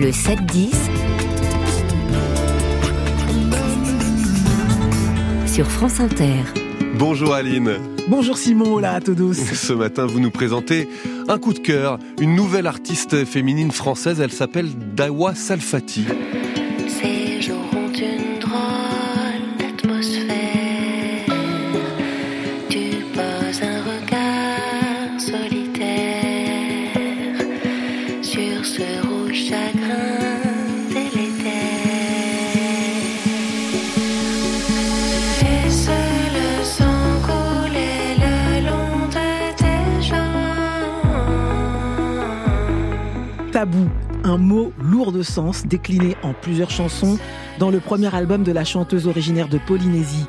Le 7-10 sur France Inter. Bonjour Aline. Bonjour Simon, là à tous. Ce matin, vous nous présentez un coup de cœur, une nouvelle artiste féminine française, elle s'appelle Dawa Salfati. Tabou, un mot lourd de sens décliné en plusieurs chansons dans le premier album de la chanteuse originaire de Polynésie.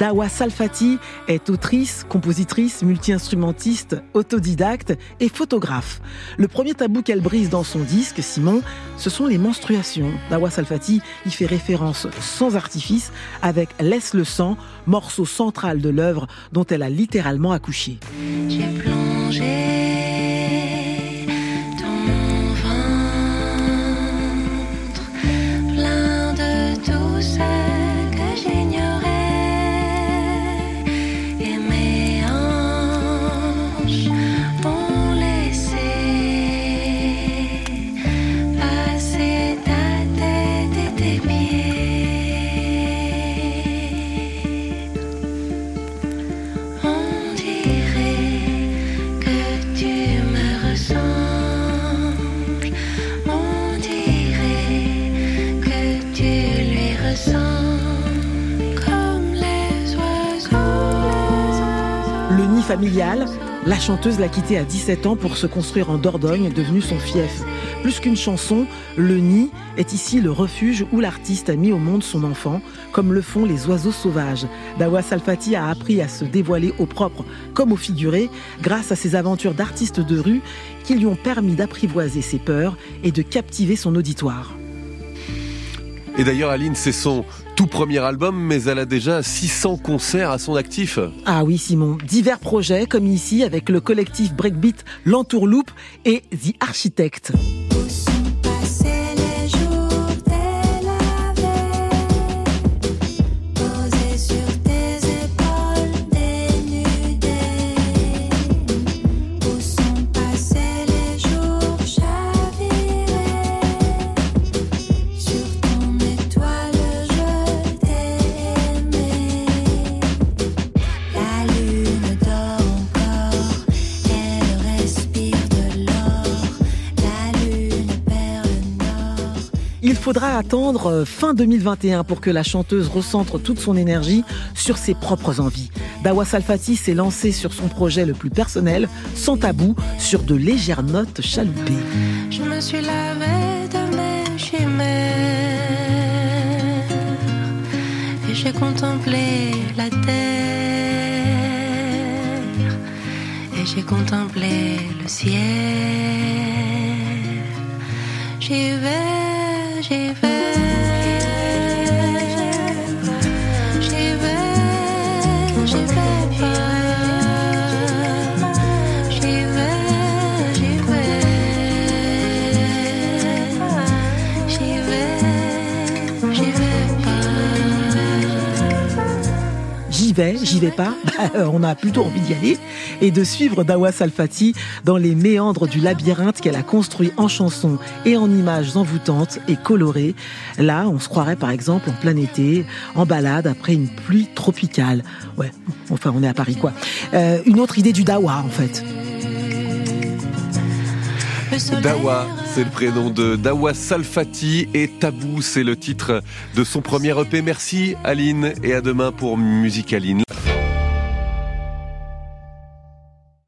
Dawa Salfati est autrice, compositrice, multi-instrumentiste, autodidacte et photographe. Le premier tabou qu'elle brise dans son disque, Simon, ce sont les menstruations. Dawa Salfati y fait référence sans artifice avec Laisse le sang, morceau central de l'œuvre dont elle a littéralement accouché. La chanteuse l'a quitté à 17 ans pour se construire en Dordogne, devenu son fief. Plus qu'une chanson, Le Nid est ici le refuge où l'artiste a mis au monde son enfant, comme le font les oiseaux sauvages. Dawa Salfati a appris à se dévoiler au propre comme au figuré grâce à ses aventures d'artiste de rue qui lui ont permis d'apprivoiser ses peurs et de captiver son auditoire. Et d'ailleurs, Aline, c'est son premier album, mais elle a déjà 600 concerts à son actif. Ah oui, Simon. Divers projets, comme ici, avec le collectif Breakbeat L'Entourloupe et The Architect. Faudra attendre euh, fin 2021 pour que la chanteuse recentre toute son énergie sur ses propres envies. Dawa Salfati s'est lancée sur son projet le plus personnel, sans tabou, sur de légères notes chaloupées. Je me suis lavée de mes chimères et j'ai contemplé la terre et j'ai contemplé le ciel. J'y vais, pas. Bah, on a plutôt envie d'y aller et de suivre Dawa Salfati dans les méandres du labyrinthe qu'elle a construit en chansons et en images envoûtantes et colorées. Là, on se croirait par exemple en plein été, en balade après une pluie tropicale. Ouais, enfin on est à Paris quoi. Euh, une autre idée du Dawa en fait. Dawa, c'est le prénom de Dawa Salfati et Tabou, c'est le titre de son premier EP. Merci Aline et à demain pour Musicaline.